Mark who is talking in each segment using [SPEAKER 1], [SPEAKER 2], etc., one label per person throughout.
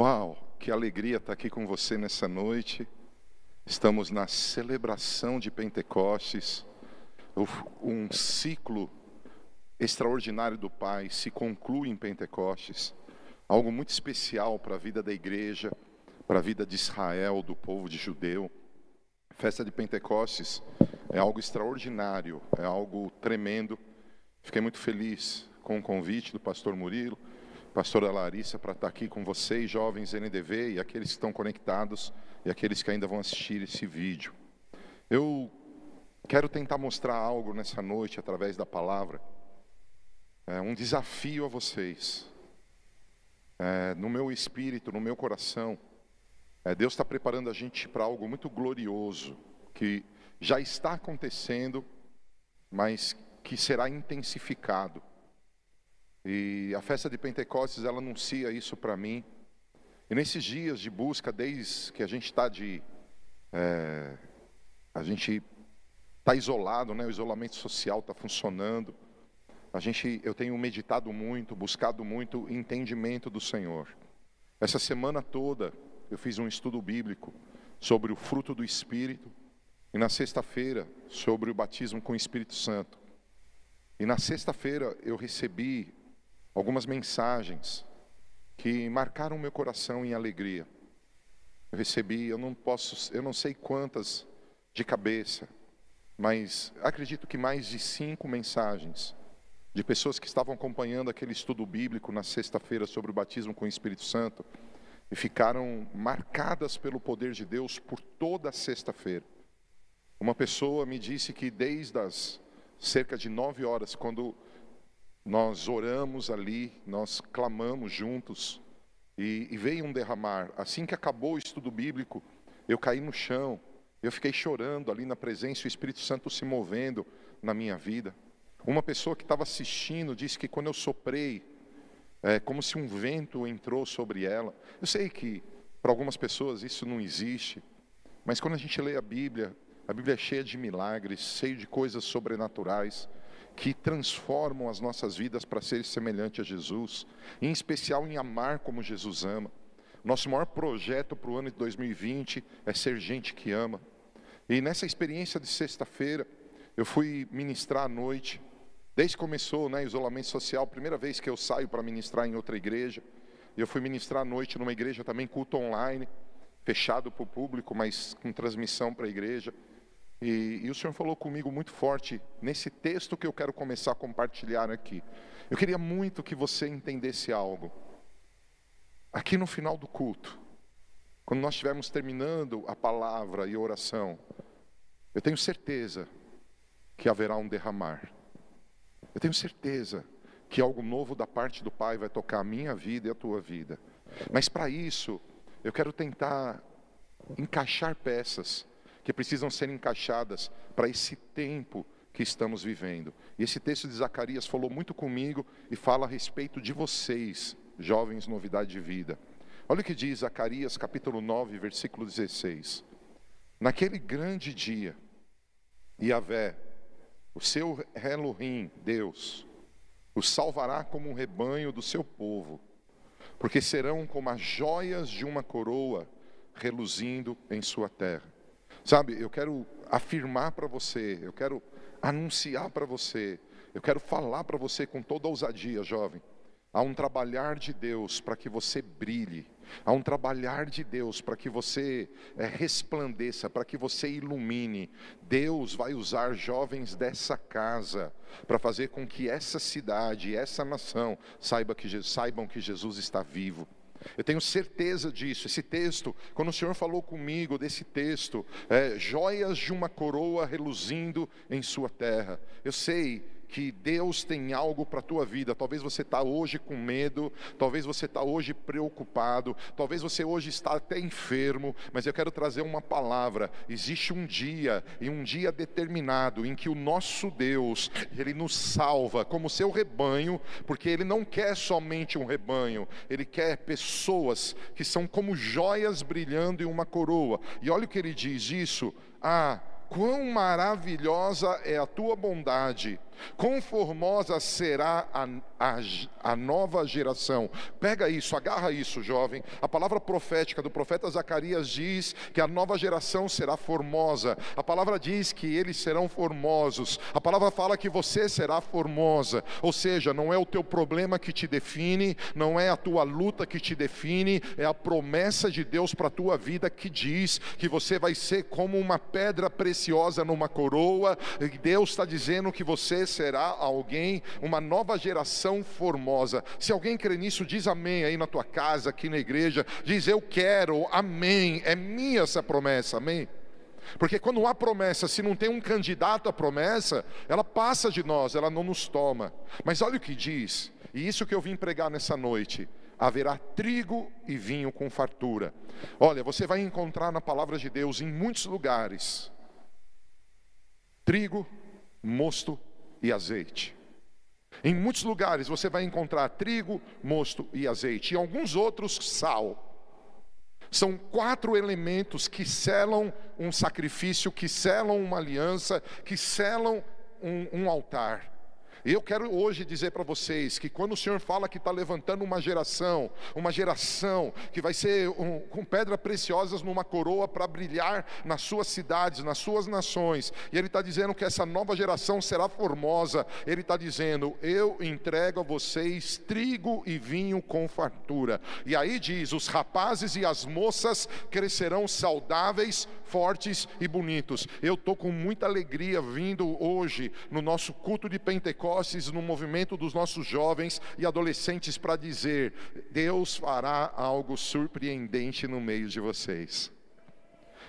[SPEAKER 1] Uau, que alegria estar aqui com você nessa noite. Estamos na celebração de Pentecostes. Um ciclo extraordinário do Pai se conclui em Pentecostes. Algo muito especial para a vida da igreja, para a vida de Israel, do povo de judeu. Festa de Pentecostes é algo extraordinário, é algo tremendo. Fiquei muito feliz com o convite do pastor Murilo pastora Larissa, para estar aqui com vocês, jovens NDV, e aqueles que estão conectados, e aqueles que ainda vão assistir esse vídeo. Eu quero tentar mostrar algo nessa noite, através da palavra, é um desafio a vocês. É, no meu espírito, no meu coração, é, Deus está preparando a gente para algo muito glorioso, que já está acontecendo, mas que será intensificado. E a festa de Pentecostes, ela anuncia isso para mim. E nesses dias de busca, desde que a gente está de. É, a gente está isolado, né? o isolamento social está funcionando. A gente, eu tenho meditado muito, buscado muito entendimento do Senhor. Essa semana toda eu fiz um estudo bíblico sobre o fruto do Espírito e na sexta-feira sobre o batismo com o Espírito Santo. E na sexta-feira eu recebi algumas mensagens que marcaram meu coração em alegria. Eu recebi, eu não posso, eu não sei quantas de cabeça, mas acredito que mais de cinco mensagens de pessoas que estavam acompanhando aquele estudo bíblico na sexta-feira sobre o batismo com o Espírito Santo e ficaram marcadas pelo poder de Deus por toda a sexta-feira. Uma pessoa me disse que desde as cerca de nove horas, quando nós oramos ali, nós clamamos juntos e, e, veio um derramar. Assim que acabou o estudo bíblico, eu caí no chão, eu fiquei chorando ali na presença, o Espírito Santo se movendo na minha vida. Uma pessoa que estava assistindo disse que quando eu soprei, é como se um vento entrou sobre ela. Eu sei que para algumas pessoas isso não existe, mas quando a gente lê a Bíblia, a Bíblia é cheia de milagres, cheia de coisas sobrenaturais que transformam as nossas vidas para ser semelhante a Jesus, em especial em amar como Jesus ama. Nosso maior projeto para o ano de 2020 é ser gente que ama. E nessa experiência de sexta-feira, eu fui ministrar à noite, desde que começou né, isolamento social, primeira vez que eu saio para ministrar em outra igreja. Eu fui ministrar à noite numa igreja também, culto online, fechado para o público, mas com transmissão para a igreja. E, e, o Senhor falou comigo muito forte nesse texto que eu quero começar a compartilhar aqui. Eu queria muito que você entendesse algo. Aqui no final do culto, quando nós estivermos terminando a palavra e a oração, eu tenho certeza que haverá um derramar. Eu tenho certeza que algo novo da parte do Pai vai tocar a minha vida e a tua vida. Mas para isso, eu quero tentar encaixar peças que precisam ser encaixadas para esse tempo que estamos vivendo. E esse texto de Zacarias falou muito comigo e fala a respeito de vocês, jovens novidade de vida. Olha o que diz Zacarias capítulo 9, versículo 16. Naquele grande dia, Yahvé, o seu Elohim, Deus, os salvará como um rebanho do seu povo, porque serão como as joias de uma coroa reluzindo em sua terra. Sabe, eu quero afirmar para você, eu quero anunciar para você, eu quero falar para você com toda ousadia, jovem. Há um trabalhar de Deus para que você brilhe, há um trabalhar de Deus para que você é, resplandeça, para que você ilumine. Deus vai usar jovens dessa casa para fazer com que essa cidade, essa nação saiba que, saibam que Jesus está vivo. Eu tenho certeza disso. Esse texto, quando o Senhor falou comigo desse texto, é, joias de uma coroa reluzindo em sua terra. Eu sei que Deus tem algo para a tua vida. Talvez você está hoje com medo, talvez você está hoje preocupado, talvez você hoje está até enfermo, mas eu quero trazer uma palavra. Existe um dia, e um dia determinado, em que o nosso Deus, Ele nos salva como seu rebanho, porque Ele não quer somente um rebanho, Ele quer pessoas que são como joias brilhando em uma coroa. E olha o que Ele diz isso. Ah, quão maravilhosa é a tua bondade Quão formosa será a, a, a, nova geração. Pega isso, agarra isso, jovem. A palavra profética do profeta Zacarias diz que a nova geração será formosa. A palavra diz que eles serão formosos. A palavra fala que você será formosa. Ou seja, não é o teu problema que te define, não é a tua luta que te define, é a promessa de Deus para a tua vida que diz que você vai ser como uma pedra preciosa numa coroa. Deus está dizendo que você será alguém, uma nova geração formosa. Se alguém crê nisso, diz amém aí na tua casa, aqui na igreja. Diz eu quero, amém. É minha essa promessa, amém. Porque quando há promessa, se não tem um candidato à promessa, ela passa de nós, ela não nos toma. Mas olha o que diz, e isso que eu vim pregar nessa noite: haverá trigo e vinho com fartura. Olha, você vai encontrar na palavra de Deus em muitos lugares trigo, mosto e azeite. Em muitos lugares você vai encontrar trigo, mosto e azeite, e alguns outros sal. São quatro elementos que selam um sacrifício, que selam uma aliança, que selam um, um altar. Eu quero hoje dizer para vocês que quando o Senhor fala que está levantando uma geração, uma geração que vai ser um, com pedras preciosas numa coroa para brilhar nas suas cidades, nas suas nações, e Ele está dizendo que essa nova geração será formosa, Ele está dizendo: Eu entrego a vocês trigo e vinho com fartura. E aí diz: os rapazes e as moças crescerão saudáveis, fortes e bonitos. Eu estou com muita alegria vindo hoje no nosso culto de Pentecostes, no movimento dos nossos jovens e adolescentes, para dizer: Deus fará algo surpreendente no meio de vocês.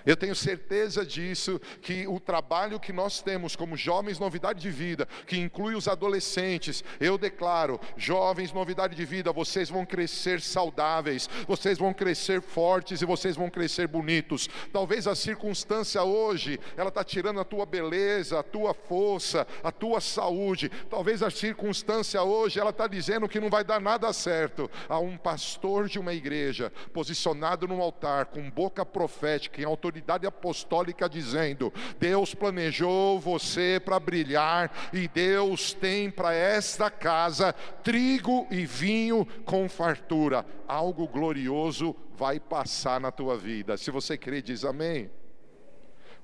[SPEAKER 1] Eu tenho certeza disso, que o trabalho que nós temos como jovens novidade de vida, que inclui os adolescentes, eu declaro, jovens novidade de vida, vocês vão crescer saudáveis, vocês vão crescer fortes e vocês vão crescer bonitos. Talvez a circunstância hoje, ela está tirando a tua beleza, a tua força, a tua saúde. Talvez a circunstância hoje, ela está dizendo que não vai dar nada certo. Há um pastor de uma igreja posicionado no altar, com boca profética, em autoridade autoridade apostólica dizendo: Deus planejou você para brilhar e Deus tem para esta casa trigo e vinho com fartura. Algo glorioso vai passar na tua vida. Se você crê, diz amém.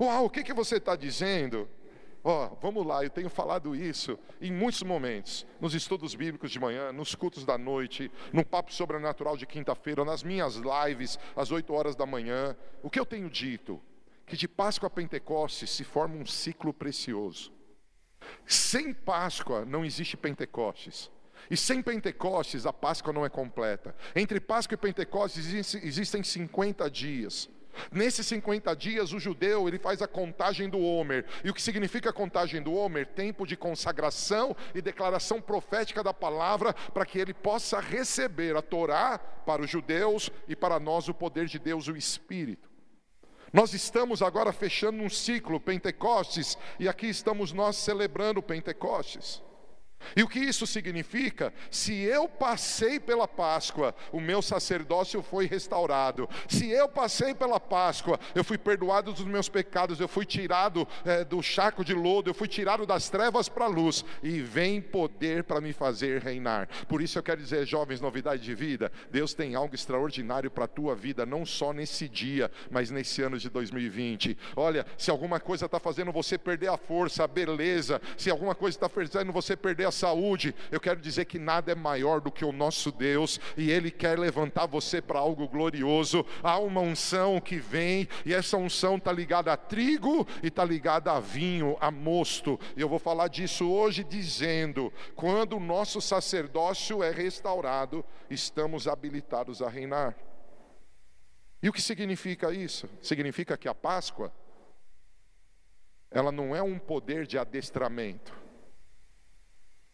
[SPEAKER 1] Uau, o que, que você está dizendo? Ó, oh, vamos lá, eu tenho falado isso em muitos momentos, nos estudos bíblicos de manhã, nos cultos da noite, no papo sobrenatural de quinta-feira, nas minhas lives às 8 horas da manhã. O que eu tenho dito? Que de Páscoa a Pentecostes se forma um ciclo precioso. Sem Páscoa não existe Pentecostes. E sem Pentecostes a Páscoa não é completa. Entre Páscoa e Pentecostes existem 50 dias. Nesses 50 dias, o judeu ele faz a contagem do Homer. E o que significa a contagem do Homer? Tempo de consagração e declaração profética da palavra, para que ele possa receber a Torá para os judeus e para nós o poder de Deus, o Espírito. Nós estamos agora fechando um ciclo, Pentecostes, e aqui estamos nós celebrando Pentecostes. E o que isso significa? Se eu passei pela Páscoa, o meu sacerdócio foi restaurado. Se eu passei pela Páscoa, eu fui perdoado dos meus pecados, eu fui tirado é, do charco de lodo, eu fui tirado das trevas para a luz, e vem poder para me fazer reinar. Por isso eu quero dizer, jovens, novidade de vida, Deus tem algo extraordinário para a tua vida, não só nesse dia, mas nesse ano de 2020. Olha, se alguma coisa está fazendo você perder a força, a beleza, se alguma coisa está fazendo você perder a saúde, eu quero dizer que nada é maior do que o nosso Deus e Ele quer levantar você para algo glorioso. Há uma unção que vem e essa unção está ligada a trigo e está ligada a vinho, a mosto. E eu vou falar disso hoje dizendo: quando o nosso sacerdócio é restaurado, estamos habilitados a reinar. E o que significa isso? Significa que a Páscoa ela não é um poder de adestramento.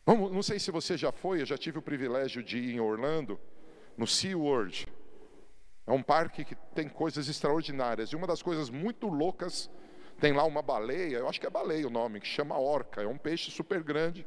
[SPEAKER 1] Não sei se você já foi, eu já tive o privilégio de ir em Orlando, no SeaWorld. É um parque que tem coisas extraordinárias. E uma das coisas muito loucas, tem lá uma baleia, eu acho que é baleia o nome, que chama orca. É um peixe super grande.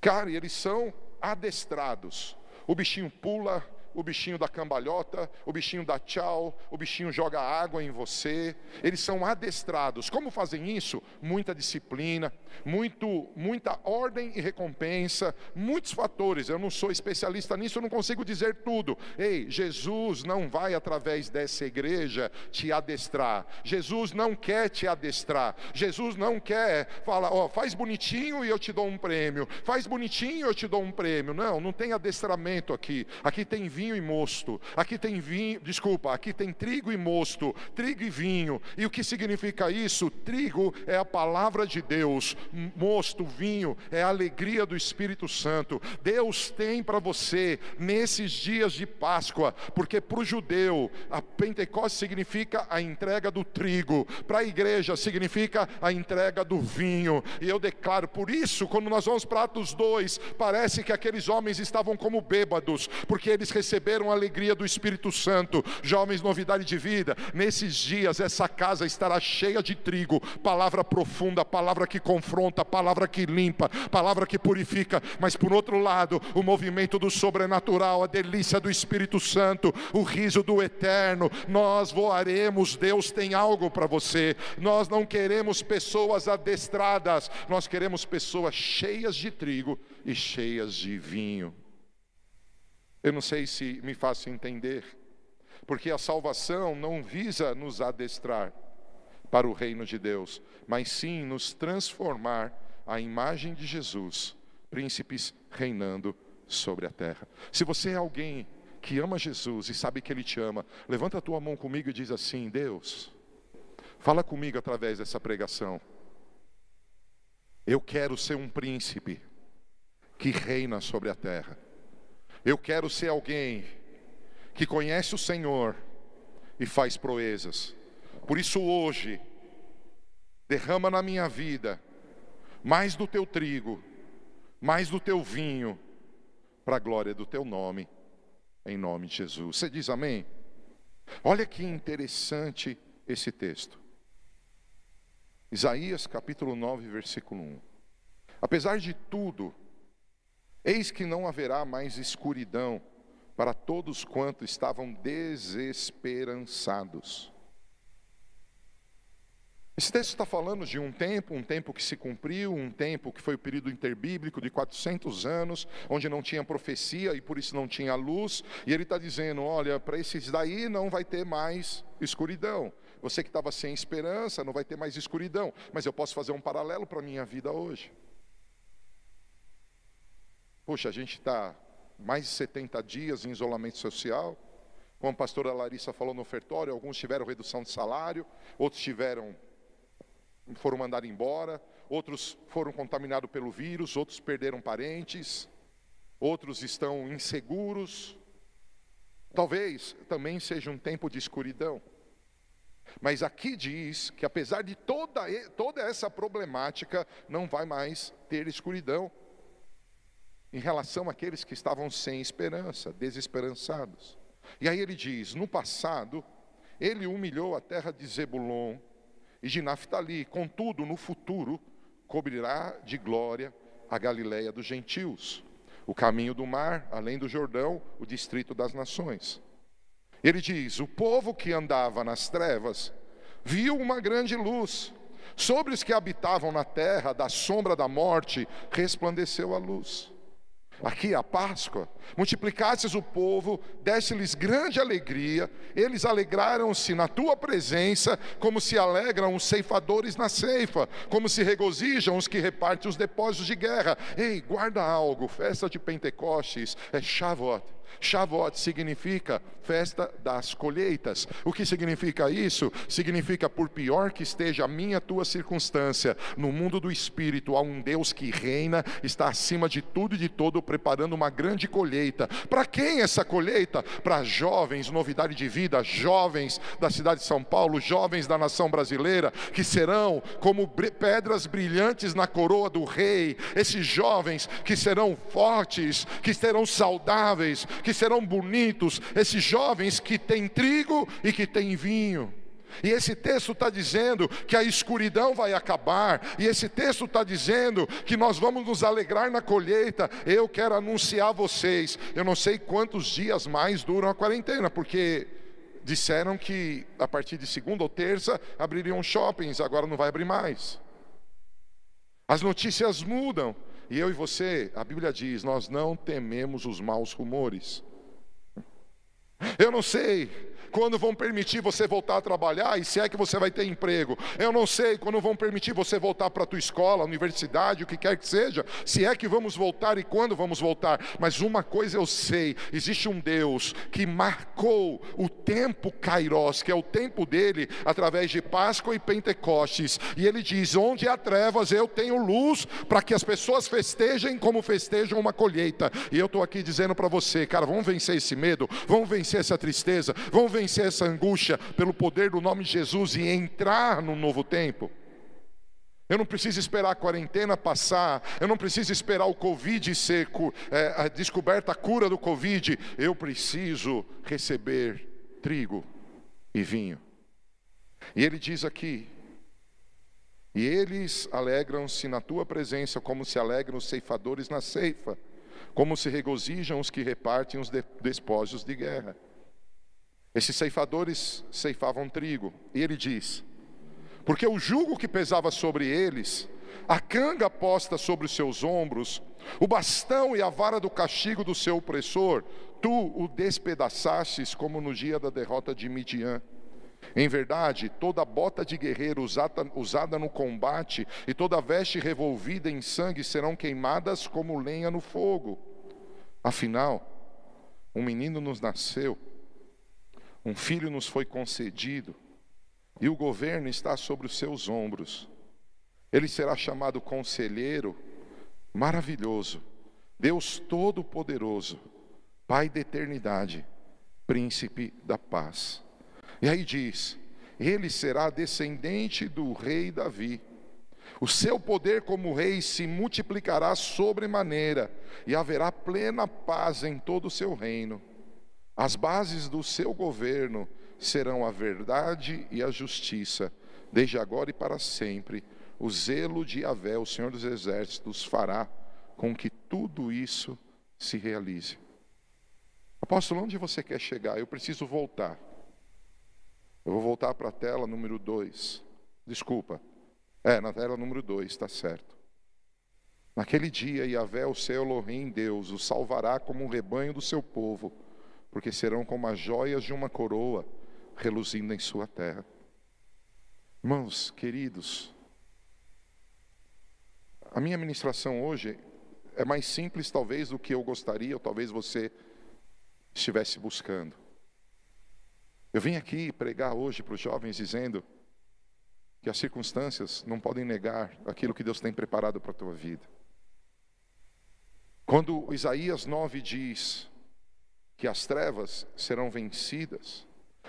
[SPEAKER 1] Cara, e eles são adestrados. O bichinho pula, o bichinho da cambalhota, o bichinho dá tchau, o bichinho joga água em você. Eles são adestrados. Como fazem isso? Muita disciplina, muito, muita ordem e recompensa, muitos fatores. Eu não sou especialista nisso, eu não consigo dizer tudo. Ei, Jesus não vai através dessa igreja te adestrar. Jesus não quer te adestrar. Jesus não quer falar, ó, faz bonitinho e eu te dou um prêmio. Faz bonitinho e eu te dou um prêmio. Não, não tem adestramento aqui. Aqui tem vinho e mosto. Aqui tem vinho, desculpa, aqui tem trigo e mosto, trigo e vinho. E o que significa isso? Trigo é a palavra de Deus, mosto, vinho é a alegria do Espírito Santo. Deus tem para você nesses dias de Páscoa, porque para o judeu a Pentecostes significa a entrega do trigo, para a igreja significa a entrega do vinho. E eu declaro, por isso, quando nós vamos para Atos 2, parece que aqueles homens estavam como bêbados, porque eles receberam a alegria do Espírito Santo. Jovens, novidade de vida, nesses dias essa casa estará cheia de trigo, palavra profunda, palavra que confronta, palavra que limpa, palavra que purifica, mas por outro lado, o movimento do sobrenatural, a delícia do Espírito Santo, o riso do eterno. Nós voaremos, Deus tem algo para você. Nós não queremos pessoas adestradas, nós queremos pessoas cheias de trigo e cheias de vinho. Eu não sei se me faço entender, porque a salvação não visa nos adestrar para o reino de Deus, mas sim nos transformar à imagem de Jesus, príncipes reinando sobre a terra. Se você é alguém que ama Jesus e sabe que Ele te ama, levanta a tua mão comigo e diz assim: Deus, fala comigo através dessa pregação. Eu quero ser um príncipe que reina sobre a terra. Eu quero ser alguém que conhece o Senhor e faz proezas. Por isso, hoje, derrama na minha vida mais do teu trigo, mais do teu vinho, para a glória do teu nome, em nome de Jesus. Você diz amém? Olha que interessante esse texto. Isaías capítulo 9, versículo 1. Apesar de tudo, Eis que não haverá mais escuridão para todos quanto estavam desesperançados. Esse texto está falando de um tempo, um tempo que se cumpriu, um tempo que foi o período interbíblico de 400 anos, onde não tinha profecia e por isso não tinha luz, e ele está dizendo: olha, para esses daí não vai ter mais escuridão. Você que estava sem esperança, não vai ter mais escuridão, mas eu posso fazer um paralelo para a minha vida hoje. Puxa, a gente está mais de 70 dias em isolamento social. Como a pastora Larissa falou no ofertório, alguns tiveram redução de salário, outros tiveram foram mandados embora, outros foram contaminados pelo vírus, outros perderam parentes, outros estão inseguros. Talvez também seja um tempo de escuridão. Mas aqui diz que apesar de toda, toda essa problemática, não vai mais ter escuridão em relação àqueles que estavam sem esperança, desesperançados. E aí ele diz: no passado, ele humilhou a terra de Zebulon e de Naphtali, contudo, no futuro, cobrirá de glória a Galiléia dos gentios, o caminho do mar, além do Jordão, o distrito das nações. Ele diz: o povo que andava nas trevas viu uma grande luz. Sobre os que habitavam na terra da sombra da morte, resplandeceu a luz. Aqui a Páscoa, multiplicasses o povo, deste-lhes grande alegria, eles alegraram-se na tua presença, como se alegram os ceifadores na ceifa, como se regozijam os que repartem os depósitos de guerra. Ei, guarda algo, festa de Pentecostes é Shavuot. Shavuot significa festa das colheitas. O que significa isso? Significa, por pior que esteja a minha tua circunstância, no mundo do espírito há um Deus que reina, está acima de tudo e de todo, preparando uma grande colheita. Para quem essa colheita? Para jovens, novidade de vida, jovens da cidade de São Paulo, jovens da nação brasileira, que serão como pedras brilhantes na coroa do rei. Esses jovens que serão fortes, que serão saudáveis, que serão bonitos, esses jovens que têm trigo e que têm vinho. E esse texto está dizendo que a escuridão vai acabar, e esse texto está dizendo que nós vamos nos alegrar na colheita. Eu quero anunciar a vocês, eu não sei quantos dias mais duram a quarentena, porque disseram que a partir de segunda ou terça abririam shoppings, agora não vai abrir mais. As notícias mudam, e eu e você, a Bíblia diz, nós não tememos os maus rumores. Eu não sei quando vão permitir você voltar a trabalhar e se é que você vai ter emprego. Eu não sei quando vão permitir você voltar para a tua escola, universidade, o que quer que seja, se é que vamos voltar e quando vamos voltar. Mas uma coisa eu sei, existe um Deus que marcou o tempo Kairos, que é o tempo dele, através de Páscoa e Pentecostes. E ele diz: "Onde há trevas, eu tenho luz para que as pessoas festejem como festejam uma colheita". E eu estou aqui dizendo para você, cara, vamos vencer esse medo, vamos vencer essa tristeza, vamos vencer essa angústia pelo poder do nome de Jesus e entrar no novo tempo. Eu não preciso esperar a quarentena passar, eu não preciso esperar o Covid ser é, a descoberta a cura do Covid, eu preciso receber trigo e vinho. E ele diz aqui: e eles alegram-se na tua presença, como se alegram os ceifadores na ceifa, como se regozijam os que repartem os despojos de guerra. Esses ceifadores ceifavam trigo, e ele diz: Porque o jugo que pesava sobre eles, a canga posta sobre os seus ombros, o bastão e a vara do castigo do seu opressor, tu o despedaçastes como no dia da derrota de Midian. Em verdade, toda bota de guerreiro usada, usada no combate e toda veste revolvida em sangue serão queimadas como lenha no fogo. Afinal, um menino nos nasceu um filho nos foi concedido, e o governo está sobre os seus ombros. Ele será chamado Conselheiro Maravilhoso, Deus Todo-Poderoso, Pai da Eternidade, Príncipe da Paz. E aí diz: Ele será descendente do rei Davi. O seu poder como rei se multiplicará sobremaneira, e haverá plena paz em todo o seu reino as bases do seu governo serão a verdade e a justiça, desde agora e para sempre. O zelo de Yahvé, o Senhor dos Exércitos, fará com que tudo isso se realize. Apóstolo, onde você quer chegar? Eu preciso voltar. Eu vou voltar para a tela número 2. Desculpa. É, na tela número 2, está certo. Naquele dia, Yahvé, o seu Elohim, Deus, o salvará como um rebanho do seu povo porque serão como as joias de uma coroa reluzindo em sua terra. Irmãos, queridos, a minha ministração hoje é mais simples, talvez, do que eu gostaria, ou talvez você estivesse buscando. Eu vim aqui pregar hoje para os jovens dizendo que as circunstâncias não podem negar aquilo que Deus tem preparado para a tua vida. Quando Isaías 9 diz que as trevas serão vencidas,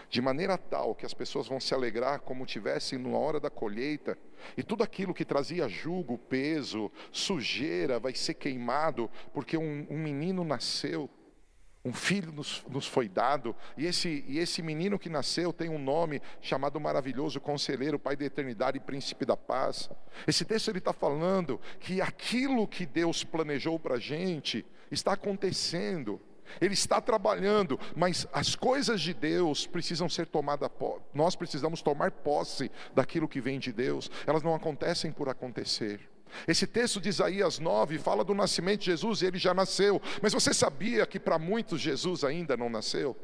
[SPEAKER 1] de maneira tal que as pessoas vão se alegrar como tivessem na hora da colheita, e tudo aquilo que trazia jugo, peso, sujeira vai ser queimado, porque um, um menino nasceu, um filho nos, nos, foi dado, e esse, e esse menino que nasceu tem um nome chamado Maravilhoso Conselheiro, Pai da Eternidade e Príncipe da Paz. Esse texto ele está falando que aquilo que Deus planejou para a gente está acontecendo. Ele está trabalhando, mas as coisas de Deus precisam ser tomadas, nós precisamos tomar posse daquilo que vem de Deus, elas não acontecem por acontecer. Esse texto de Isaías 9 fala do nascimento de Jesus e ele já nasceu, mas você sabia que para muitos Jesus ainda não nasceu?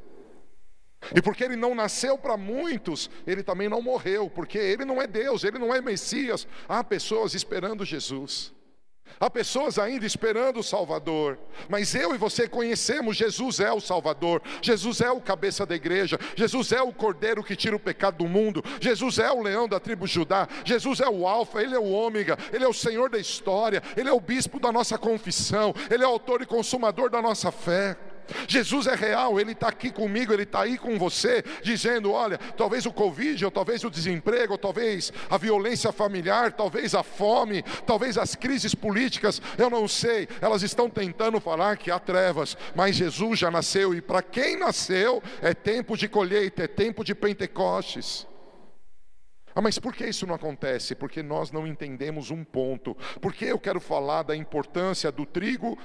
[SPEAKER 1] E porque ele não nasceu para muitos, ele também não morreu, porque ele não é Deus, ele não é Messias. Há pessoas esperando Jesus. Há pessoas ainda esperando o Salvador, mas eu e você conhecemos Jesus é o Salvador, Jesus é o cabeça da igreja, Jesus é o cordeiro que tira o pecado do mundo, Jesus é o leão da tribo Judá, Jesus é o Alfa, Ele é o Ômega, Ele é o Senhor da história, Ele é o bispo da nossa confissão, Ele é o autor e consumador da nossa fé. Jesus é real, Ele está aqui comigo, Ele está aí com você, dizendo: olha, talvez o Covid, ou talvez o desemprego, ou talvez a violência familiar, talvez a fome, talvez as crises políticas, eu não sei, elas estão tentando falar que há trevas, mas Jesus já nasceu, e para quem nasceu, é tempo de colheita, é tempo de Pentecostes. Ah, mas por que isso não acontece? Porque nós não entendemos um ponto. Por que eu quero falar da importância do trigo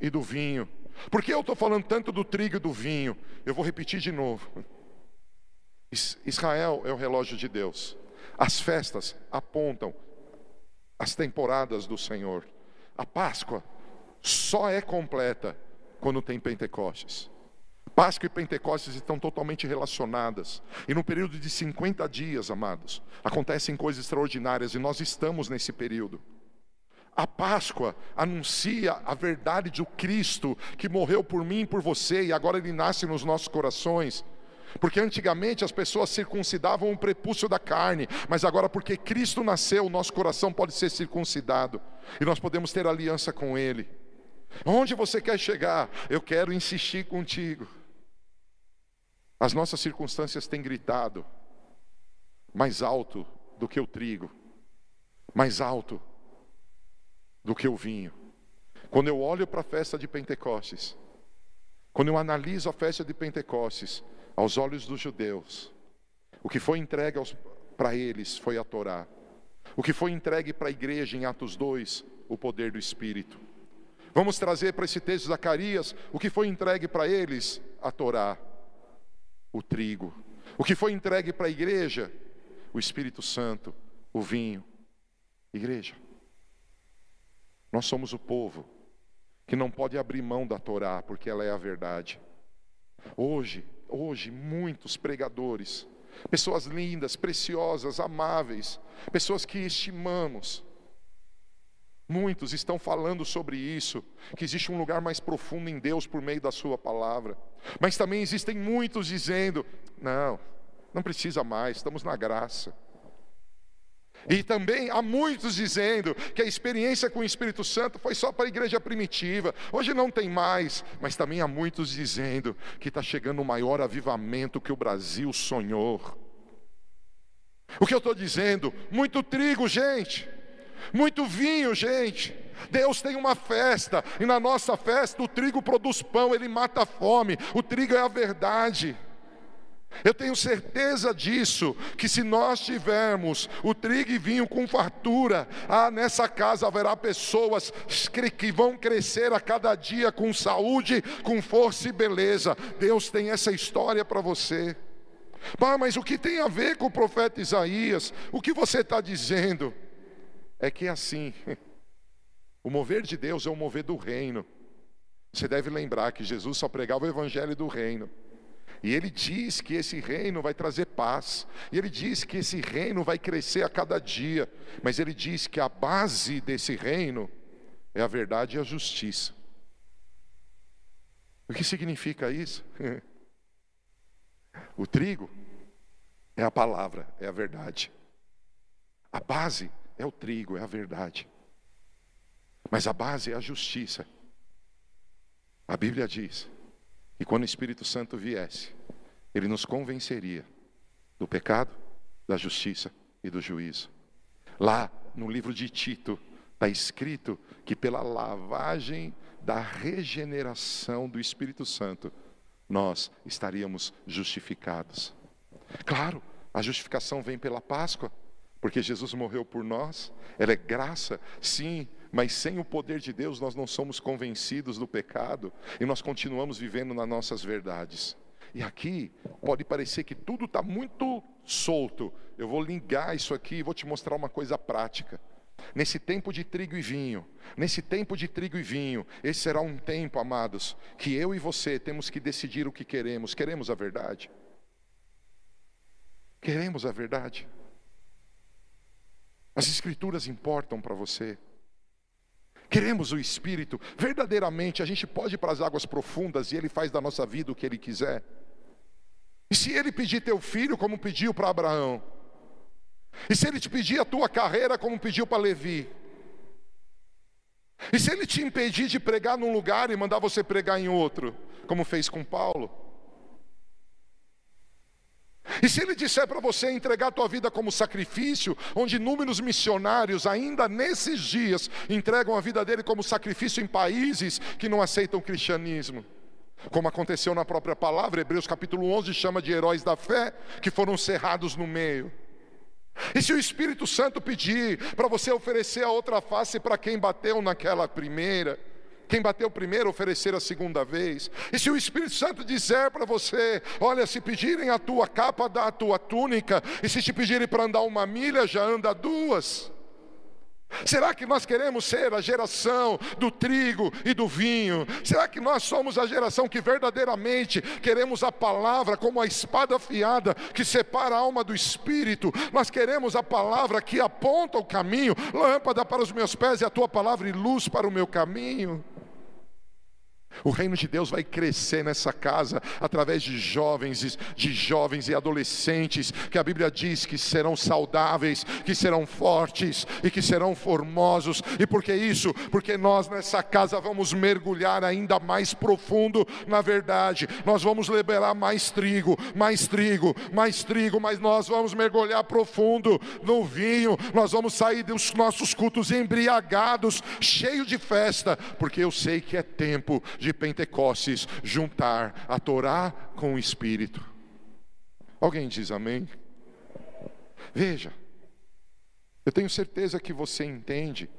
[SPEAKER 1] e do vinho? Por que eu estou falando tanto do trigo e do vinho? Eu vou repetir de novo. Israel é o relógio de Deus. As festas apontam as temporadas do Senhor. A Páscoa só é completa quando tem Pentecostes. Páscoa e Pentecostes estão totalmente relacionadas. E no período de 50 dias, amados, acontecem coisas extraordinárias e nós estamos nesse período. A Páscoa anuncia a verdade de Cristo que morreu por mim e por você e agora ele nasce nos nossos corações. Porque antigamente as pessoas circuncidavam o prepúcio da carne, mas agora porque Cristo nasceu, o nosso coração pode ser circuncidado e nós podemos ter aliança com Ele. Onde você quer chegar? Eu quero insistir contigo. As nossas circunstâncias têm gritado mais alto do que o trigo, mais alto do que o vinho. Quando eu olho para a festa de Pentecostes, quando eu analiso a festa de Pentecostes, aos olhos dos judeus, o que foi entregue para eles foi a Torá. O que foi entregue para a igreja em Atos 2, o poder do Espírito. Vamos trazer para esse texto de Zacarias o que foi entregue para eles, a Torá, o trigo. O que foi entregue para a igreja, o Espírito Santo, o vinho. Igreja, nós somos o povo que não pode abrir mão da Torá, porque ela é a verdade. Hoje, hoje, muitos pregadores, pessoas lindas, preciosas, amáveis, pessoas que estimamos, muitos estão falando sobre isso, que existe um lugar mais profundo em Deus por meio da Sua palavra, mas também existem muitos dizendo: não, não precisa mais, estamos na graça. E também há muitos dizendo que a experiência com o Espírito Santo foi só para a igreja primitiva, hoje não tem mais, mas também há muitos dizendo que está chegando o maior avivamento que o Brasil sonhou. O que eu estou dizendo? Muito trigo, gente, muito vinho, gente. Deus tem uma festa, e na nossa festa o trigo produz pão, ele mata a fome, o trigo é a verdade. Eu tenho certeza disso, que se nós tivermos o trigo e vinho com fartura, ah, nessa casa haverá pessoas que vão crescer a cada dia com saúde, com força e beleza. Deus tem essa história para você. Ah, mas o que tem a ver com o profeta Isaías? O que você está dizendo? É que é assim, o mover de Deus é o mover do reino. Você deve lembrar que Jesus só pregava o evangelho do reino. E ele diz que esse reino vai trazer paz. E ele diz que esse reino vai crescer a cada dia. Mas ele diz que a base desse reino é a verdade e a justiça. O que significa isso? o trigo é a palavra, é a verdade. A base é o trigo, é a verdade. Mas a base é a justiça. A Bíblia diz e quando o Espírito Santo viesse, ele nos convenceria do pecado, da justiça e do juízo. Lá no livro de Tito está escrito que pela lavagem da regeneração do Espírito Santo, nós estaríamos justificados. Claro, a justificação vem pela Páscoa, porque Jesus morreu por nós, ela é graça, sim, mas sem o poder de Deus nós não somos convencidos do pecado e nós continuamos vivendo nas nossas verdades. E aqui pode parecer que tudo está muito solto. Eu vou ligar isso aqui e vou te mostrar uma coisa prática. Nesse tempo de trigo e vinho, nesse tempo de trigo e vinho, esse será um tempo, amados, que eu e você temos que decidir o que queremos. Queremos a verdade? Queremos a verdade? As Escrituras importam para você? Queremos o Espírito, verdadeiramente a gente pode ir para as águas profundas e Ele faz da nossa vida o que Ele quiser. E se Ele pedir teu filho, como pediu para Abraão? E se Ele te pedir a tua carreira, como pediu para Levi? E se Ele te impedir de pregar num lugar e mandar você pregar em outro, como fez com Paulo? E se ele disser para você entregar a tua vida como sacrifício, onde inúmeros missionários ainda nesses dias entregam a vida dele como sacrifício em países que não aceitam o cristianismo, como aconteceu na própria palavra, Hebreus capítulo 11 chama de heróis da fé, que foram cerrados no meio. E se o Espírito Santo pedir para você oferecer a outra face para quem bateu naquela primeira, quem bateu primeiro oferecer a segunda vez. E se o Espírito Santo disser para você: olha, se pedirem a tua capa, dá a tua túnica, e se te pedirem para andar uma milha, já anda duas. Será que nós queremos ser a geração do trigo e do vinho? Será que nós somos a geração que verdadeiramente queremos a palavra como a espada afiada que separa a alma do espírito? Nós queremos a palavra que aponta o caminho, lâmpada para os meus pés e a tua palavra e luz para o meu caminho. O reino de Deus vai crescer nessa casa através de jovens, de jovens e adolescentes que a Bíblia diz que serão saudáveis, que serão fortes e que serão formosos. E por que isso? Porque nós nessa casa vamos mergulhar ainda mais profundo na verdade. Nós vamos liberar mais trigo, mais trigo, mais trigo, mas nós vamos mergulhar profundo no vinho. Nós vamos sair dos nossos cultos embriagados, cheio de festa, porque eu sei que é tempo de Pentecostes juntar a Torá com o Espírito. Alguém diz amém? Veja, eu tenho certeza que você entende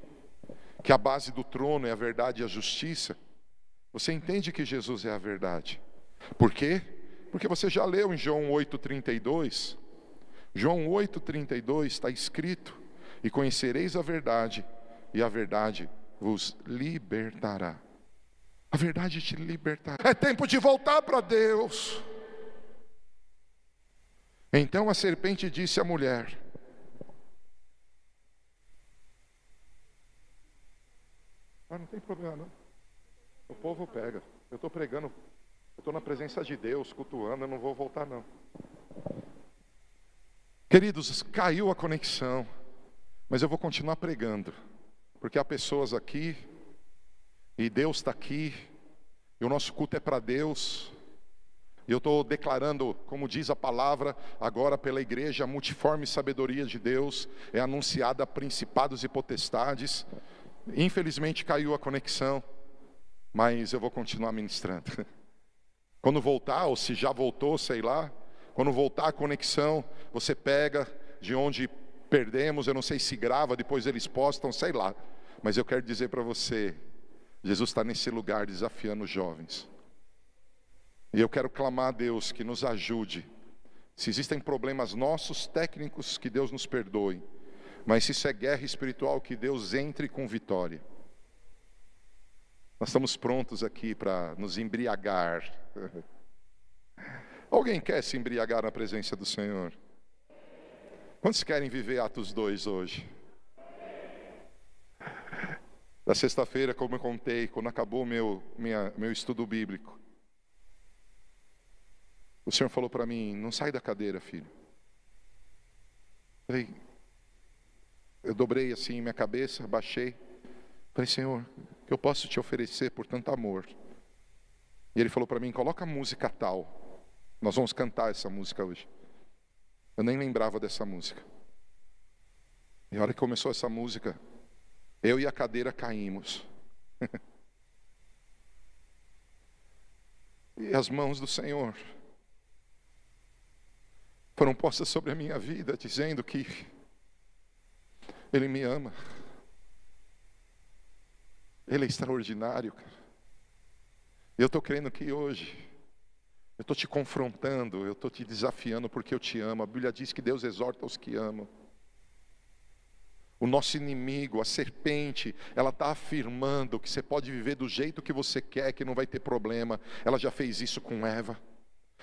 [SPEAKER 1] que a base do trono é a verdade e a justiça. Você entende que Jesus é a verdade. Por quê? Porque você já leu em João 8,32. João 8,32 está escrito: E conhecereis a verdade, e a verdade vos libertará. A verdade te libertará. É tempo de voltar para Deus. Então a serpente disse à mulher: Ah, não tem problema não. O povo pega. Eu estou pregando, eu estou na presença de Deus, cultuando, eu não vou voltar não. Queridos, caiu a conexão, mas eu vou continuar pregando, porque há pessoas aqui e Deus está aqui, e o nosso culto é para Deus. E eu estou declarando, como diz a palavra, agora pela igreja, a multiforme sabedoria de Deus é anunciada a principados e potestades. Infelizmente caiu a conexão, mas eu vou continuar ministrando. Quando voltar, ou se já voltou, sei lá, quando voltar a conexão, você pega de onde perdemos, eu não sei se grava, depois eles postam, sei lá. Mas eu quero dizer para você, Jesus está nesse lugar desafiando os jovens. E eu quero clamar a Deus que nos ajude. Se existem problemas nossos, técnicos, que Deus nos perdoe. Mas se isso é guerra espiritual, que Deus entre com vitória. Nós estamos prontos aqui para nos embriagar. Alguém quer se embriagar na presença do Senhor? Quantos querem viver Atos 2 hoje? Da sexta-feira, como eu contei, quando acabou meu, minha, meu estudo bíblico, o Senhor falou para mim: Não sai da cadeira, filho. Falei, eu dobrei assim minha cabeça, baixei. Falei, Senhor, que eu posso te oferecer por tanto amor? E ele falou para mim: Coloca música tal. Nós vamos cantar essa música hoje. Eu nem lembrava dessa música. E a hora que começou essa música, eu e a cadeira caímos. e as mãos do Senhor foram postas sobre a minha vida, dizendo que Ele me ama. Ele é extraordinário, cara. Eu estou crendo que hoje, eu estou te confrontando, eu estou te desafiando porque eu te amo. A Bíblia diz que Deus exorta os que amam. O nosso inimigo, a serpente, ela está afirmando que você pode viver do jeito que você quer, que não vai ter problema. Ela já fez isso com Eva.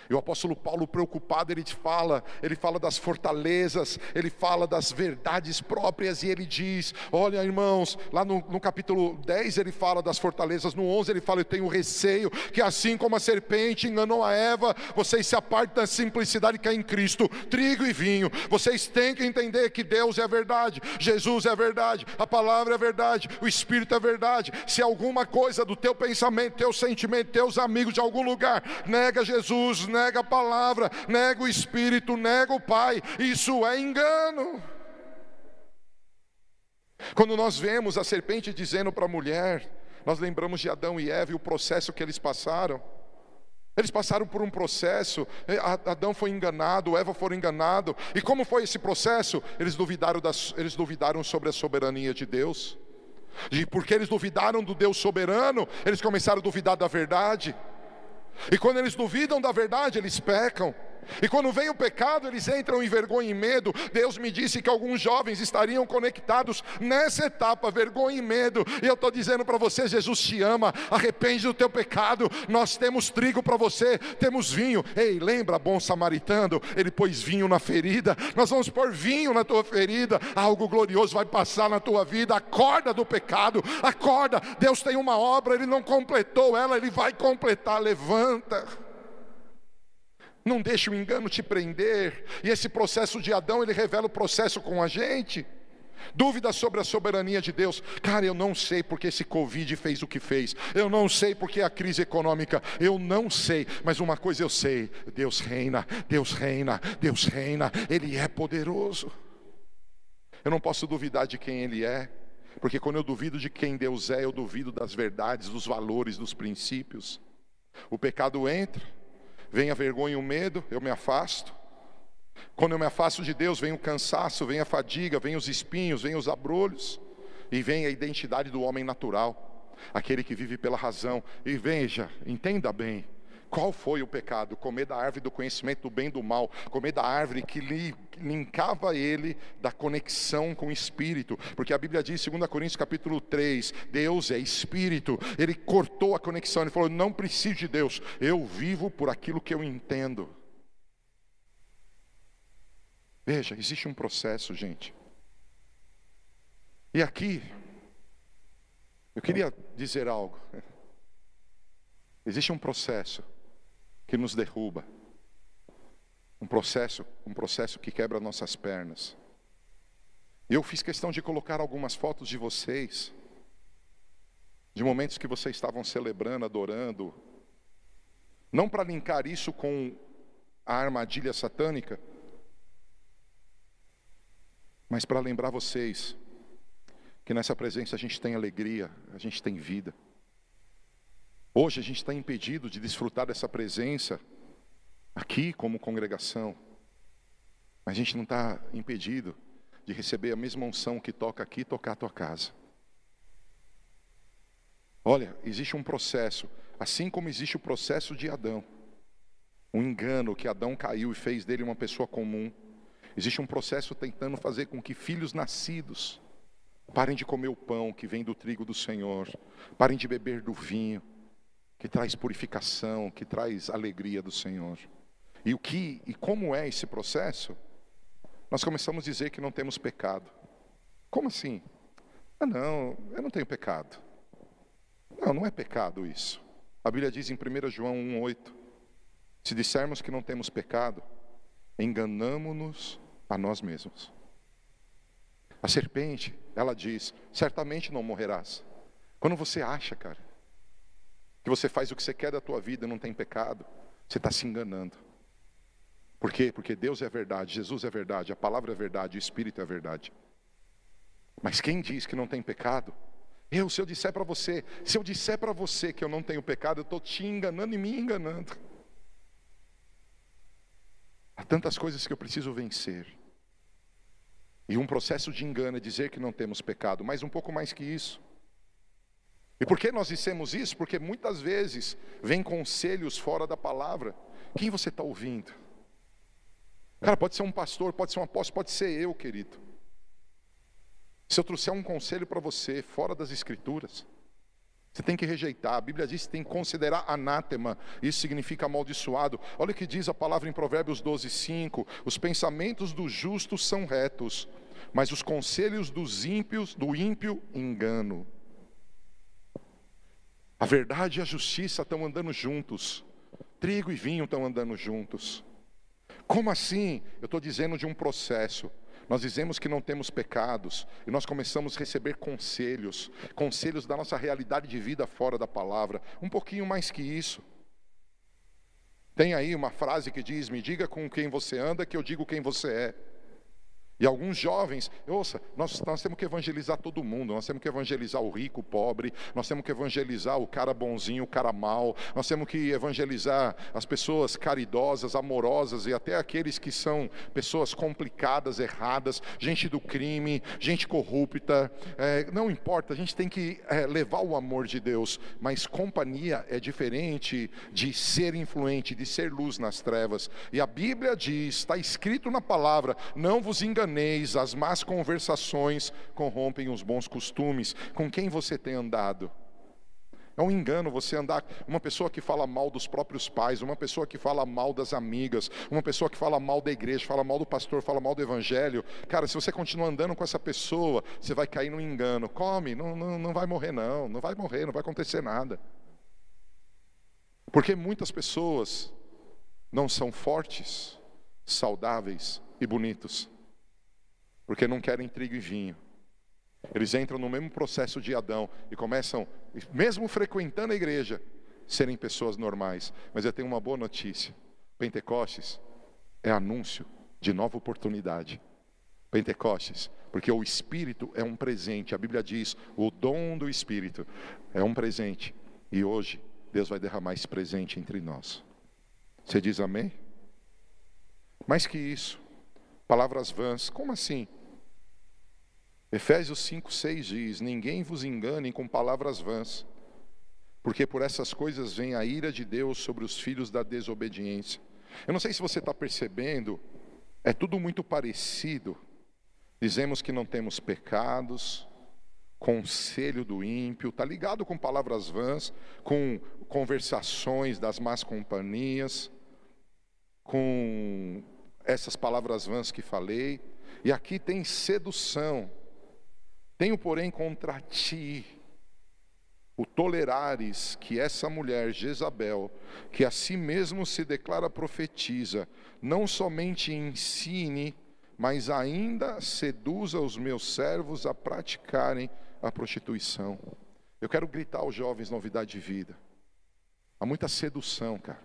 [SPEAKER 1] E o apóstolo Paulo, preocupado, ele fala, ele fala das fortalezas, ele fala das verdades próprias, e ele diz: Olha, irmãos, lá no, no, capítulo 10 ele fala das fortalezas, no 11 ele fala: Eu tenho receio, que assim como a serpente enganou a Eva, vocês se apartem da simplicidade que é em Cristo, trigo e vinho. Vocês têm que entender que Deus é a verdade, Jesus é a verdade, a palavra é a verdade, o Espírito é a verdade. Se alguma coisa do teu pensamento, teu sentimento, teus amigos de algum lugar nega Jesus, nega a palavra, nega o Espírito, nega o Pai. Isso é engano. Quando nós vemos a serpente dizendo para a mulher, nós lembramos de Adão e Eva e o processo que eles passaram. Eles passaram por um processo, Adão foi enganado, Eva foram enganado. E como foi esse processo? Eles duvidaram, das, eles duvidaram sobre a soberania de Deus. E porque eles duvidaram do Deus soberano, eles começaram a duvidar da verdade. E quando eles duvidam da verdade, eles pecam. E quando vem o pecado, eles entram em vergonha e medo. Deus me disse que alguns jovens estariam conectados nessa etapa, vergonha e medo. E eu estou dizendo para você: Jesus te ama, arrepende do teu pecado. Nós temos trigo para você, temos vinho. Ei, lembra, bom samaritano? Ele pôs vinho na ferida. Nós vamos pôr vinho na tua ferida. Algo glorioso vai passar na tua vida. Acorda do pecado, acorda. Deus tem uma obra, Ele não completou ela, Ele vai completar. Levanta. Não deixe o engano te prender. E esse processo de Adão, ele revela o processo com a gente. Dúvidas sobre a soberania de Deus. Cara, eu não sei porque esse Covid fez o que fez. Eu não sei porque a crise econômica. Eu não sei. Mas uma coisa eu sei: Deus reina, Deus reina, Deus reina. Ele é poderoso. Eu não posso duvidar de quem Ele é. Porque quando eu duvido de quem Deus é, eu duvido das verdades, dos valores, dos princípios. O pecado entra Vem a vergonha e o medo, eu me afasto. Quando eu me afasto de Deus, vem o cansaço, vem a fadiga, vem os espinhos, vem os abrolhos, e vem a identidade do homem natural, aquele que vive pela razão. E veja, entenda bem, qual foi o pecado? Comer da árvore do conhecimento do bem e do mal, comer da árvore que li, linkava ele da conexão com o Espírito, porque a Bíblia diz, 2 Coríntios capítulo 3, Deus é Espírito, ele cortou a conexão, ele falou: não preciso de Deus, eu vivo por aquilo que eu entendo. Veja, existe um processo, gente. E aqui, eu queria dizer algo. Existe um processo que nos derruba. Um processo, um processo que quebra nossas pernas. E eu fiz questão de colocar algumas fotos de vocês, de momentos que vocês estavam celebrando, adorando, não para linkar isso com a armadilha satânica, mas para lembrar vocês que nessa presença a gente tem alegria, a gente tem vida. Hoje a gente está impedido de desfrutar dessa presença aqui como congregação, mas a gente não está impedido de receber a mesma unção que toca aqui tocar a tua casa. Olha, existe um processo, assim como existe o processo de Adão, um engano que Adão caiu e fez dele uma pessoa comum. Existe um processo tentando fazer com que filhos nascidos parem de comer o pão que vem do trigo do Senhor, parem de beber do vinho que traz purificação, que traz alegria do Senhor. E o que e como é esse processo? Nós começamos a dizer que não temos pecado. Como assim? Ah, não, eu não tenho pecado. Não, não é pecado isso. A Bíblia diz em 1 João 1,8: Se dissermos que não temos pecado, enganamos-nos a nós mesmos. A serpente, ela diz: certamente não morrerás. Quando você acha, cara, que você faz o que você quer da tua vida não tem pecado, você está se enganando. Por quê? Porque Deus é verdade, Jesus é verdade, a palavra é verdade, o Espírito é verdade. Mas quem diz que não tem pecado? Eu, se eu disser para você, se eu disser para você que eu não tenho pecado, eu estou te enganando e me enganando. Há tantas coisas que eu preciso vencer. E um processo de engano é dizer que não temos pecado, mas um pouco mais que isso. E por que nós dissemos isso? Porque muitas vezes vem conselhos fora da palavra. Quem você está ouvindo? Cara, pode ser um pastor, pode ser um apóstolo, pode ser eu, querido. Se eu trouxer um conselho para você fora das escrituras, você tem que rejeitar. A Bíblia diz que tem que considerar anátema. Isso significa amaldiçoado. Olha o que diz a palavra em Provérbios 12, 5. Os pensamentos dos justos são retos, mas os conselhos dos ímpios, do ímpio, engano. A verdade e a justiça estão andando juntos. Trigo e vinho estão andando juntos. Como assim? Eu estou dizendo de um processo. Nós dizemos que não temos pecados e nós começamos a receber conselhos, conselhos da nossa realidade de vida fora da palavra, um pouquinho mais que isso. Tem aí uma frase que diz: Me diga com quem você anda, que eu digo quem você é. E alguns jovens, ouça, nós, nós temos que evangelizar todo mundo, nós temos que evangelizar o rico, o pobre, nós temos que evangelizar o cara bonzinho, o cara mau, nós temos que evangelizar as pessoas caridosas, amorosas e até aqueles que são pessoas complicadas, erradas, gente do crime, gente corrupta, é, não importa, a gente tem que é, levar o amor de Deus, mas companhia é diferente de ser influente, de ser luz nas trevas. E a Bíblia diz, está escrito na palavra: não vos enganeis as más conversações corrompem os bons costumes. Com quem você tem andado? É um engano você andar, uma pessoa que fala mal dos próprios pais, uma pessoa que fala mal das amigas, uma pessoa que fala mal da igreja, fala mal do pastor, fala mal do evangelho. Cara, se você continuar andando com essa pessoa, você vai cair no engano. Come, não, não, não vai morrer, não, não vai morrer, não vai acontecer nada. Porque muitas pessoas não são fortes, saudáveis e bonitos porque não querem trigo e vinho. Eles entram no mesmo processo de Adão e começam, mesmo frequentando a igreja, serem pessoas normais. Mas eu tenho uma boa notícia: Pentecostes é anúncio de nova oportunidade. Pentecostes, porque o Espírito é um presente. A Bíblia diz: o dom do Espírito é um presente. E hoje Deus vai derramar esse presente entre nós. Você diz amém? Mais que isso, palavras vãs, como assim? Efésios 5, 6 diz: Ninguém vos engane com palavras vãs, porque por essas coisas vem a ira de Deus sobre os filhos da desobediência. Eu não sei se você está percebendo, é tudo muito parecido. Dizemos que não temos pecados, conselho do ímpio, está ligado com palavras vãs, com conversações das más companhias, com essas palavras vãs que falei. E aqui tem sedução. Tenho, porém, contra ti o tolerares que essa mulher, Jezabel, que a si mesmo se declara profetiza, não somente ensine, mas ainda seduza os meus servos a praticarem a prostituição. Eu quero gritar aos jovens novidade de vida. Há muita sedução, cara.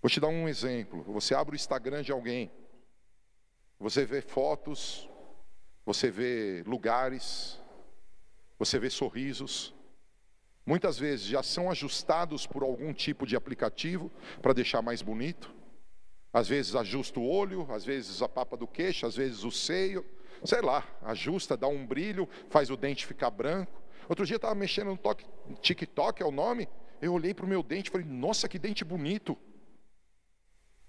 [SPEAKER 1] Vou te dar um exemplo. Você abre o Instagram de alguém, você vê fotos você vê lugares, você vê sorrisos. Muitas vezes já são ajustados por algum tipo de aplicativo para deixar mais bonito. Às vezes ajusta o olho, às vezes a papa do queixo, às vezes o seio, sei lá, ajusta, dá um brilho, faz o dente ficar branco. Outro dia eu estava mexendo no TikTok, é o nome, eu olhei para o meu dente e falei, nossa, que dente bonito.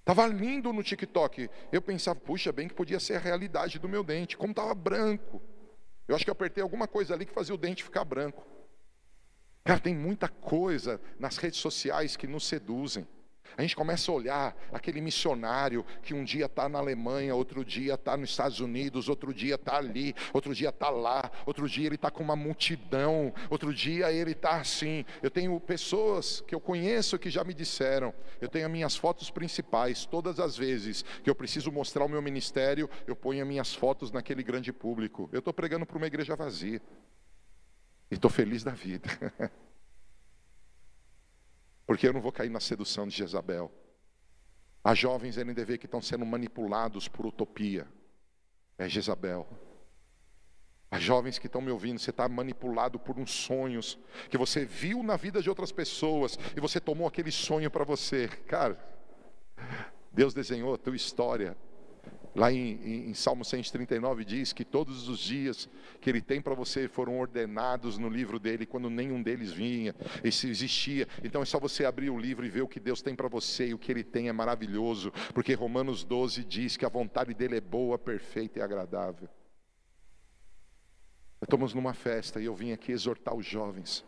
[SPEAKER 1] Estava lindo no TikTok. Eu pensava, puxa, bem que podia ser a realidade do meu dente. Como estava branco. Eu acho que eu apertei alguma coisa ali que fazia o dente ficar branco. Cara, tem muita coisa nas redes sociais que nos seduzem. A gente começa a olhar aquele missionário que um dia está na Alemanha, outro dia está nos Estados Unidos, outro dia está ali, outro dia está lá, outro dia ele está com uma multidão, outro dia ele está assim. Eu tenho pessoas que eu conheço que já me disseram, eu tenho as minhas fotos principais, todas as vezes que eu preciso mostrar o meu ministério, eu ponho as minhas fotos naquele grande público. Eu estou pregando para uma igreja vazia. E estou feliz da vida. Porque eu não vou cair na sedução de Jezabel. Há jovens NDV que estão sendo manipulados por utopia. É Jezabel. Há jovens que estão me ouvindo, você está manipulado por uns sonhos que você viu na vida de outras pessoas e você tomou aquele sonho para você. Cara, Deus desenhou a tua história Lá em, em, em, Salmo 139 diz que todos os dias que ele tem para você foram ordenados no livro dele, quando nenhum deles vinha, esse existia. Então é só você abrir o livro e ver o que Deus tem para você e o que ele tem é maravilhoso, porque Romanos 12 diz que a vontade dele é boa, perfeita e agradável. Estamos numa festa e eu vim aqui exortar os jovens.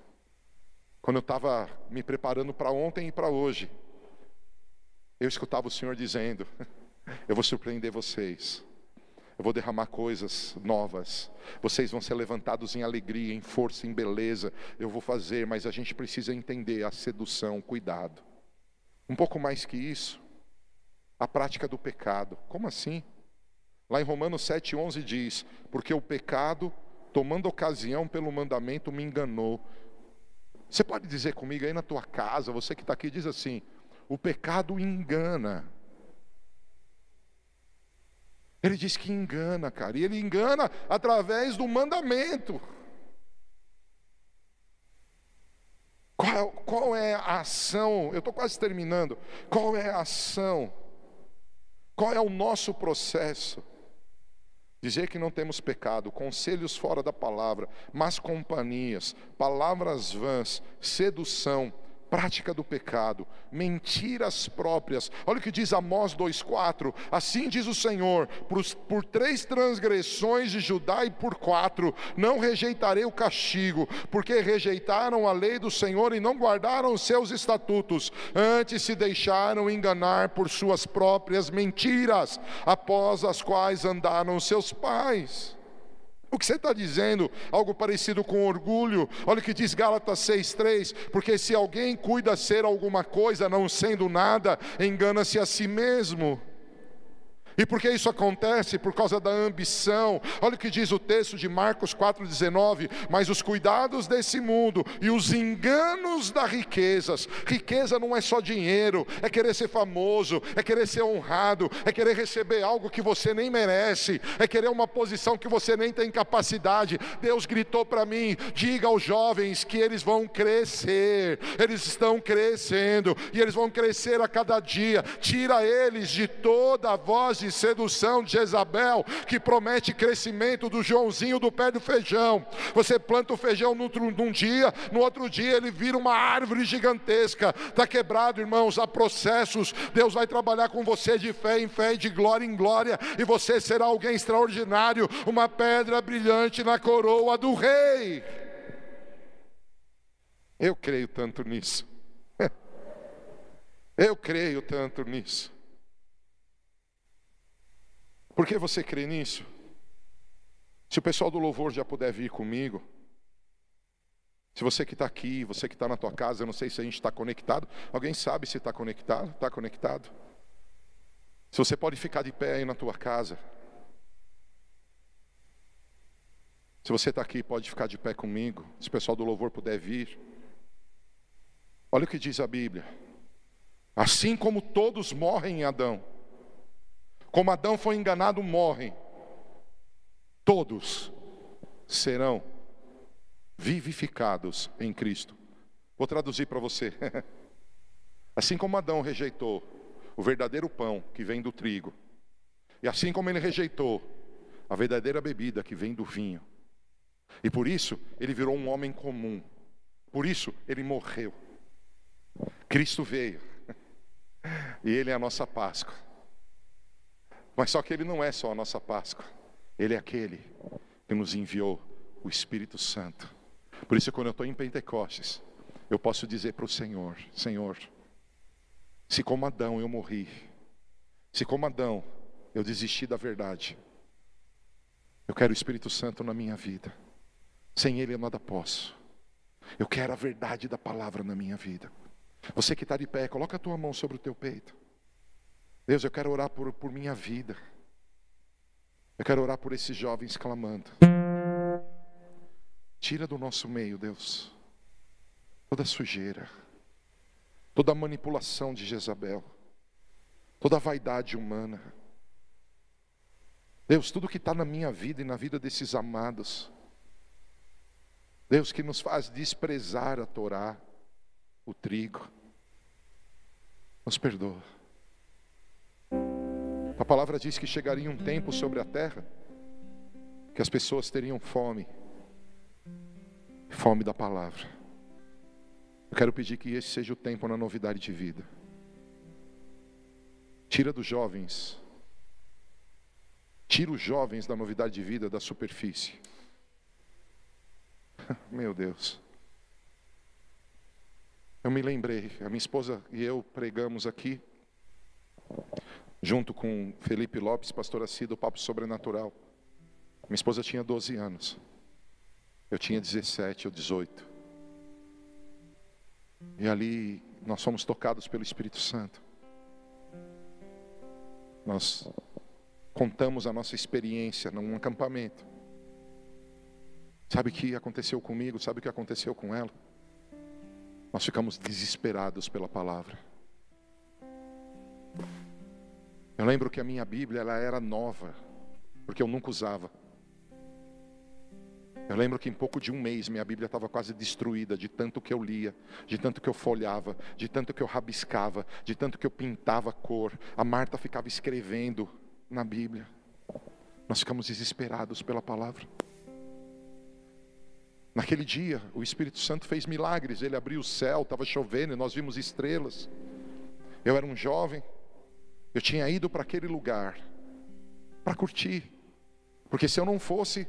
[SPEAKER 1] Quando eu estava me preparando para ontem e para hoje, eu escutava o Senhor dizendo. Eu vou surpreender vocês. Eu vou derramar coisas novas. Vocês vão ser levantados em alegria, em força, em beleza. Eu vou fazer, mas a gente precisa entender a sedução, cuidado. Um pouco mais que isso, a prática do pecado. Como assim? Lá em Romanos 7,11 diz: Porque o pecado, tomando ocasião pelo mandamento, me enganou. Você pode dizer comigo aí na tua casa, você que está aqui, diz assim: O pecado engana. Ele diz que engana, cara, e ele engana através do mandamento. Qual, qual é a ação? Eu estou quase terminando. Qual é a ação? Qual é o nosso processo? Dizer que não temos pecado, conselhos fora da palavra, más companhias, palavras vãs, sedução, prática do pecado, mentiras próprias. Olha o que diz Amós 2,4: Assim diz o Senhor: por, por, três transgressões de Judá e por quatro, não rejeitarei o castigo, porque rejeitaram a lei do Senhor e não guardaram os seus estatutos, antes se deixaram enganar por suas próprias mentiras, após as quais andaram seus pais. O que você está dizendo? Algo parecido com orgulho. Olha o que diz Gálatas 6,3: Porque se alguém cuida ser alguma coisa, não sendo nada, engana-se a si mesmo. E por que isso acontece? Por causa da ambição. Olha o que diz o texto de Marcos 4,19: Mas os cuidados desse mundo e os enganos das riquezas. Riqueza não é só dinheiro, é querer ser famoso, é querer ser honrado, é querer receber algo que você nem merece, é querer uma posição que você nem tem capacidade. Deus gritou para mim: diga aos jovens que eles vão crescer, eles estão crescendo e eles vão crescer a cada dia. Tira eles de toda a voz de sedução de Jezabel, que promete crescimento do Joãozinho do pé do feijão. Você planta o feijão num dia, no outro dia ele vira uma árvore gigantesca. Está quebrado, irmãos, há processos. Deus vai trabalhar com você de fé em fé e de glória em glória, e você será alguém extraordinário, uma pedra brilhante na coroa do rei. Eu creio tanto nisso. Eu creio tanto nisso. Por que você crê nisso? Se o pessoal do louvor já puder vir comigo, se você que está aqui, você que está na tua casa, eu não sei se a gente está conectado. Alguém sabe se está conectado? Está conectado? Se você pode ficar de pé aí na tua casa. Se você está aqui, pode ficar de pé comigo. Se o pessoal do louvor puder vir. Olha o que diz a Bíblia. Assim como todos morrem em Adão como Adão foi enganado, morrem. Todos serão vivificados em Cristo. Vou traduzir para você. Assim como Adão rejeitou o verdadeiro pão que vem do trigo, e assim como ele rejeitou a verdadeira bebida que vem do vinho, e por isso ele virou um homem comum, por isso ele morreu. Cristo veio, e ele é a nossa Páscoa. Mas só que Ele não é só a nossa Páscoa, Ele é aquele que nos enviou o Espírito Santo. Por isso, quando eu estou em Pentecostes, eu posso dizer para o Senhor: Senhor, se como Adão eu morri, se como Adão eu desisti da verdade, eu quero o Espírito Santo na minha vida. Sem Ele eu nada posso. Eu quero a verdade da palavra na minha vida. Você que está de pé, coloca a tua mão sobre o teu peito. Deus, eu quero orar por, por minha vida. Eu quero orar por esses jovens clamando. Tira do nosso meio, Deus, toda sujeira, toda manipulação de Jezabel, toda vaidade humana. Deus, tudo que está na minha vida e na vida desses amados, Deus, que nos faz desprezar a Torá, o trigo, nos perdoa. A palavra diz que chegaria um tempo sobre a terra que as pessoas teriam fome, fome da palavra. Eu quero pedir que esse seja o tempo na novidade de vida. Tira dos jovens, tira os jovens da novidade de vida da superfície. Meu Deus. Eu me lembrei, a minha esposa e eu pregamos aqui junto com Felipe Lopes, pastor Assi do Papo Sobrenatural. Minha esposa tinha 12 anos. Eu tinha 17 ou 18. E ali nós fomos tocados pelo Espírito Santo. Nós contamos a nossa experiência num acampamento. Sabe o que aconteceu comigo? Sabe o que aconteceu com ela? Nós ficamos desesperados pela palavra. Eu lembro que a minha Bíblia ela era nova. porque eu nunca usava. Eu lembro que em pouco de um mês minha Bíblia estava quase destruída de tanto que eu lia, de tanto que eu folhava, de tanto que eu rabiscava, de tanto que eu pintava cor. A Marta ficava escrevendo na Bíblia. Nós ficamos desesperados pela palavra. Naquele dia, o Espírito Santo fez milagres. Ele abriu o céu, estava chovendo e nós vimos estrelas. Eu era um jovem, eu tinha ido para aquele lugar para curtir, porque se eu não fosse,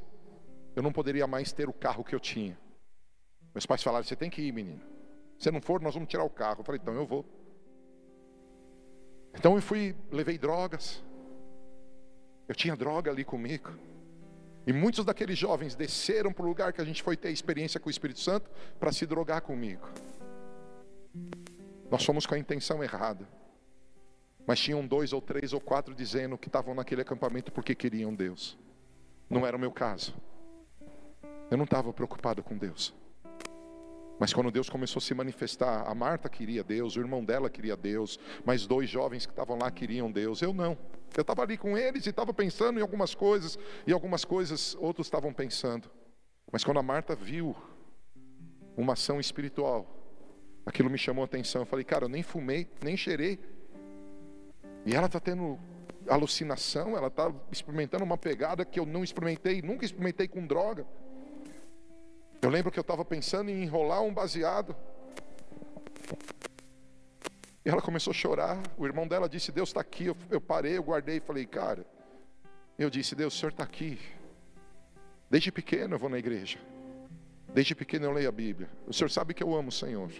[SPEAKER 1] eu não poderia mais ter o carro que eu tinha. Meus pais falaram: Você tem que ir, menino. Se não for, nós vamos tirar o carro. Eu falei: Então eu vou. Então eu fui, levei drogas. Eu tinha droga ali comigo. E muitos daqueles jovens desceram para o lugar que a gente foi ter experiência com o Espírito Santo para se drogar comigo. Nós fomos com a intenção errada. Mas tinham dois ou três ou quatro dizendo que estavam naquele acampamento porque queriam Deus. Não era o meu caso. Eu não estava preocupado com Deus. Mas quando Deus começou a se manifestar, a Marta queria Deus, o irmão dela queria Deus, mas dois jovens que estavam lá queriam Deus. Eu não. Eu estava ali com eles e estava pensando em algumas coisas, e algumas coisas outros estavam pensando. Mas quando a Marta viu uma ação espiritual, aquilo me chamou a atenção. Eu falei, cara, eu nem fumei, nem cheirei. E ela está tendo alucinação, ela está experimentando uma pegada que eu não experimentei, nunca experimentei com droga. Eu lembro que eu estava pensando em enrolar um baseado. E ela começou a chorar. O irmão dela disse: Deus está aqui. Eu, eu, parei, eu guardei e falei: Cara, eu disse: Deus, o Senhor está aqui. Desde pequeno eu vou na igreja. Desde pequeno eu leio a Bíblia. O Senhor sabe que eu amo o Senhor.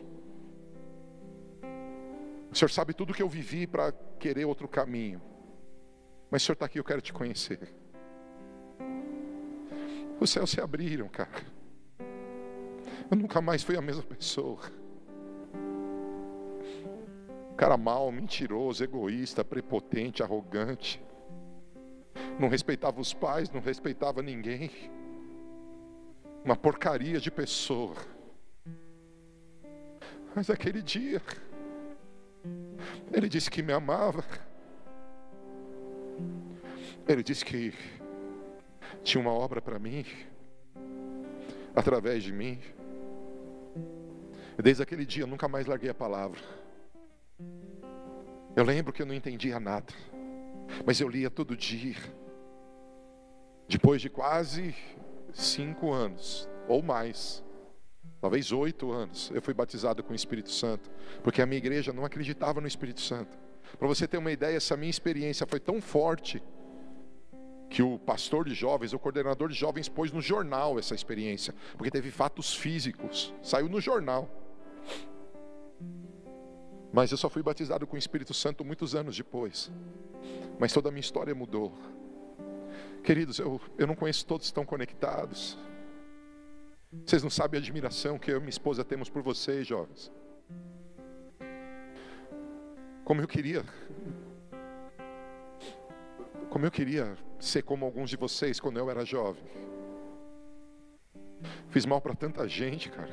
[SPEAKER 1] O Senhor sabe tudo que eu vivi para querer outro caminho. Mas o Senhor está aqui, eu quero te conhecer. Os céus se abriram, cara. Eu nunca mais fui a mesma pessoa. Cara mal, mentiroso, egoísta, prepotente, arrogante. Não respeitava os pais, não respeitava ninguém. Uma porcaria de pessoa. Mas aquele dia, ele disse que me amava. Ele disse que tinha uma obra para mim, através de mim. Desde aquele dia eu nunca mais larguei a palavra. Eu lembro que eu não entendia nada, mas eu lia todo dia. Depois de quase cinco anos, ou mais, talvez oito anos, eu fui batizado com o Espírito Santo, porque a minha igreja não acreditava no Espírito Santo. Para você ter uma ideia, essa minha experiência foi tão forte que o pastor de jovens, o coordenador de jovens pôs no jornal essa experiência, porque teve fatos físicos, saiu no jornal. Mas eu só fui batizado com o Espírito Santo muitos anos depois. Mas toda a minha história mudou. Queridos, eu, eu não conheço todos que estão conectados. Vocês não sabem a admiração que eu e minha esposa temos por vocês, jovens. Como eu queria. Como eu queria ser como alguns de vocês quando eu era jovem. Fiz mal para tanta gente, cara.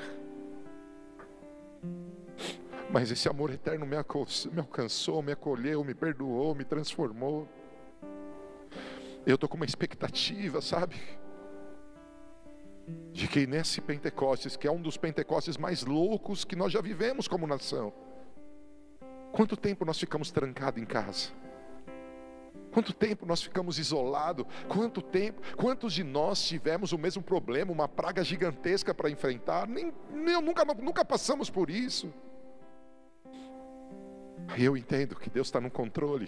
[SPEAKER 1] Mas esse amor eterno me alcançou, me acolheu, me perdoou, me transformou. Eu estou com uma expectativa, sabe? De que nesse Pentecostes, que é um dos Pentecostes mais loucos que nós já vivemos como nação, quanto tempo nós ficamos trancados em casa? Quanto tempo nós ficamos isolados? Quanto tempo? Quantos de nós tivemos o mesmo problema, uma praga gigantesca para enfrentar? Nem, nem nunca, nunca passamos por isso. Eu entendo que Deus está no controle.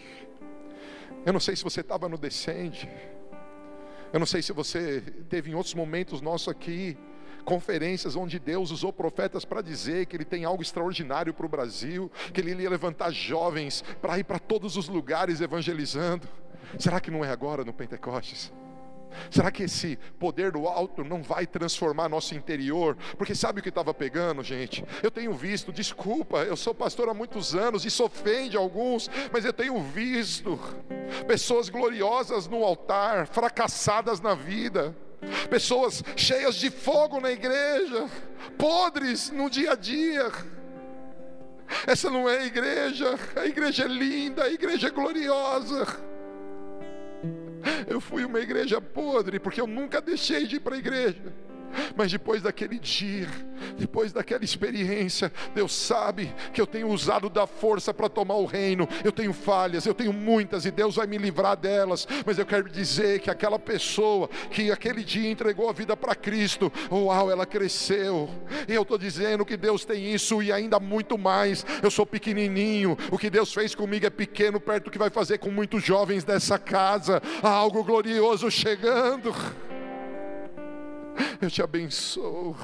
[SPEAKER 1] Eu não sei se você estava no descende. Eu não sei se você teve em outros momentos nossos aqui conferências onde Deus usou profetas para dizer que Ele tem algo extraordinário para o Brasil, que Ele ia levantar jovens para ir para todos os lugares evangelizando. Será que não é agora no Pentecostes? Será que esse poder do alto não vai transformar nosso interior? Porque sabe o que estava pegando, gente? Eu tenho visto, desculpa, eu sou pastor há muitos anos, isso ofende alguns, mas eu tenho visto pessoas gloriosas no altar, fracassadas na vida, pessoas cheias de fogo na igreja, podres no dia a dia. Essa não é a igreja, a igreja é linda, a igreja é gloriosa. Eu fui uma igreja podre, porque eu nunca deixei de ir para a igreja. Mas depois daquele dia, depois daquela experiência, Deus sabe que eu tenho usado da força para tomar o reino. Eu tenho falhas, eu tenho muitas e Deus vai me livrar delas. Mas eu quero dizer que aquela pessoa que aquele dia entregou a vida para Cristo, uau, ela cresceu. E eu estou dizendo que Deus tem isso e ainda muito mais. Eu sou pequenininho, o que Deus fez comigo é pequeno perto do que vai fazer com muitos jovens dessa casa. Há algo glorioso chegando. Eu te abençoo.